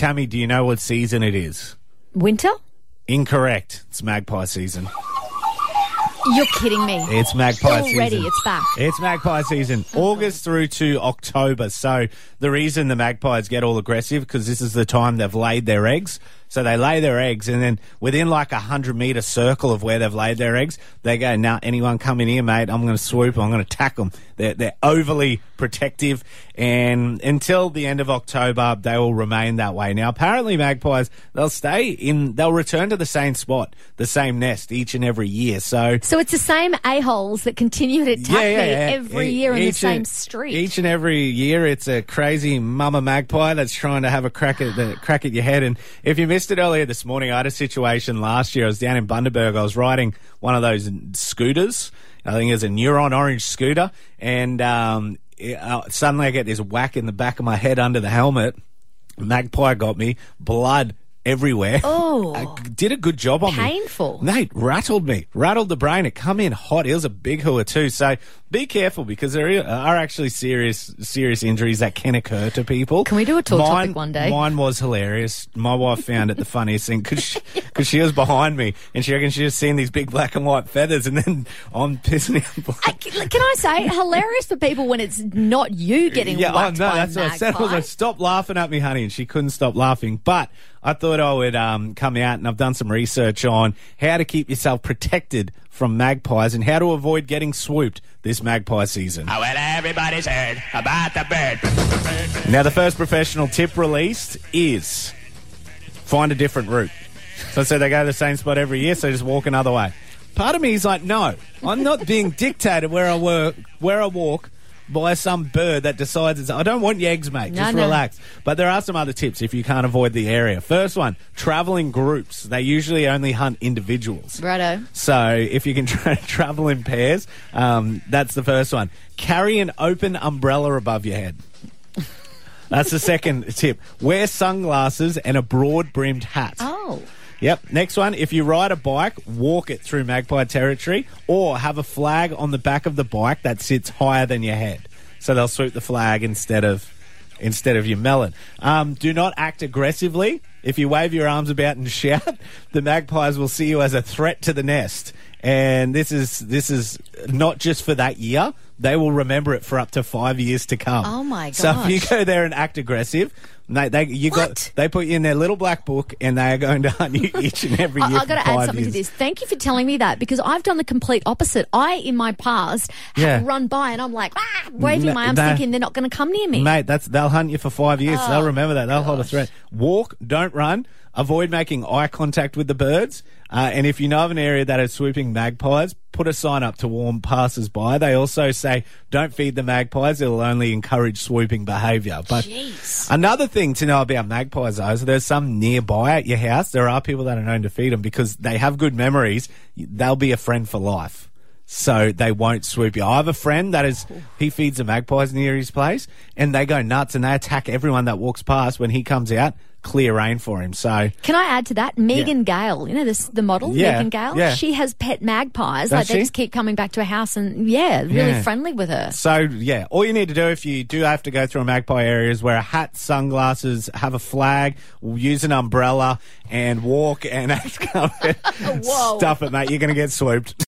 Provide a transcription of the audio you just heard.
Tammy, do you know what season it is? Winter? Incorrect. It's magpie season. You're kidding me. It's magpie Already, season. it's back. It's magpie season, oh, August through to October. So the reason the magpies get all aggressive because this is the time they've laid their eggs. So they lay their eggs, and then within like a hundred meter circle of where they've laid their eggs, they go, "Now, anyone come in here, mate? I'm going to swoop. I'm going to attack them." They're they're overly protective, and until the end of October, they will remain that way. Now, apparently, magpies they'll stay in, they'll return to the same spot, the same nest each and every year. So So it's the same a-holes that continue to attack me every E- year in the same and- street. Each and every year, it's a crazy mama magpie that's trying to have a crack at the crack at your head. And if you missed earlier this morning, I had a situation last year. I was down in Bundaberg. I was riding one of those scooters. I think it was a Neuron orange scooter, and um, it- uh, suddenly I get this whack in the back of my head under the helmet. Magpie got me, blood everywhere. Oh. I did a good job on me. Painful. Mate, rattled me, rattled the brain. It come in hot. It was a big hooer too. So be careful because there are actually serious, serious injuries that can occur to people. Can we do a talk mine, topic one day? Mine was hilarious. My wife found it the funniest thing because she, 'cause she was behind me and she reckoned she was seeing these big black and white feathers and then I'm pissing out I- Can I say, hilarious for people when it's not you getting yeah, oh whacked no, by that's what I said. I was like, stop laughing at me, honey, and she couldn't stop laughing. But I thought I would um, come out and I've done some research on how to keep yourself protected from magpies and how to avoid getting swooped this magpie season. Oh, well, everybody's heard about the bird. Now, the first professional tip released is find a different route. So I said they go to the same spot every year, so just walk another way. Part of me is like, no, I'm not being dictated where I work, where I walk by some bird that decides it's. I don't want your eggs, mate. No, Just no. relax. But there are some other tips if you can't avoid the area. First one: travel in groups. They usually only hunt individuals. Righto. So if you can tra- travel in pairs, um, that's the first one. Carry an open umbrella above your head. That's the second tip. Wear sunglasses and a broad brimmed hat. Oh. Yep. Next one. If you ride a bike, walk it through magpie territory or have a flag on the back of the bike that sits higher than your head. So they'll sweep the flag instead of instead of your melon. Um, do not act aggressively. If you wave your arms about and shout, the magpies will see you as a threat to the nest. And this is this is not just for that year. They will remember it for up to five years to come. Oh, my god! So if you go there and act aggressive, they, they you got they put you in their little black book, and they are going to hunt you each and every year. I, I've got to add something years. to this. Thank you for telling me that because I've done the complete opposite. I, in my past, have Yeah. run by and I'm like, ah, waving No, my arms, no. thinking they're not going to come near me. Mate, that's they'll hunt you for five years. Oh, they'll remember that. They'll hold a threat. Walk, don't run. Avoid making eye contact with the birds. Uh, and if you know of an area that is swooping magpies, put a sign up to warn passers by. They also say don't feed the magpies. It'll only encourage swooping behaviour. But Jeez. another thing to know about magpies, though, is there's some nearby at your house. There are people that are known to feed them because they have good memories. They'll be a friend for life. So they won't swoop you. I have a friend that is, he feeds the magpies near his place and they go nuts and they attack everyone that walks past when he comes out, clear rain for him. So Can I add to that? Megan Gale, you know this the model, Yeah, Megan Gale. yeah. She has pet magpies. Does like they just keep coming back to her house, and yeah, really Yeah. friendly with her. So yeah, all you need to do if you do have to go through a magpie area is wear a hat, sunglasses, have a flag, use an umbrella, and walk and act covered. Whoa. Stuff it, mate. You're going to get swooped.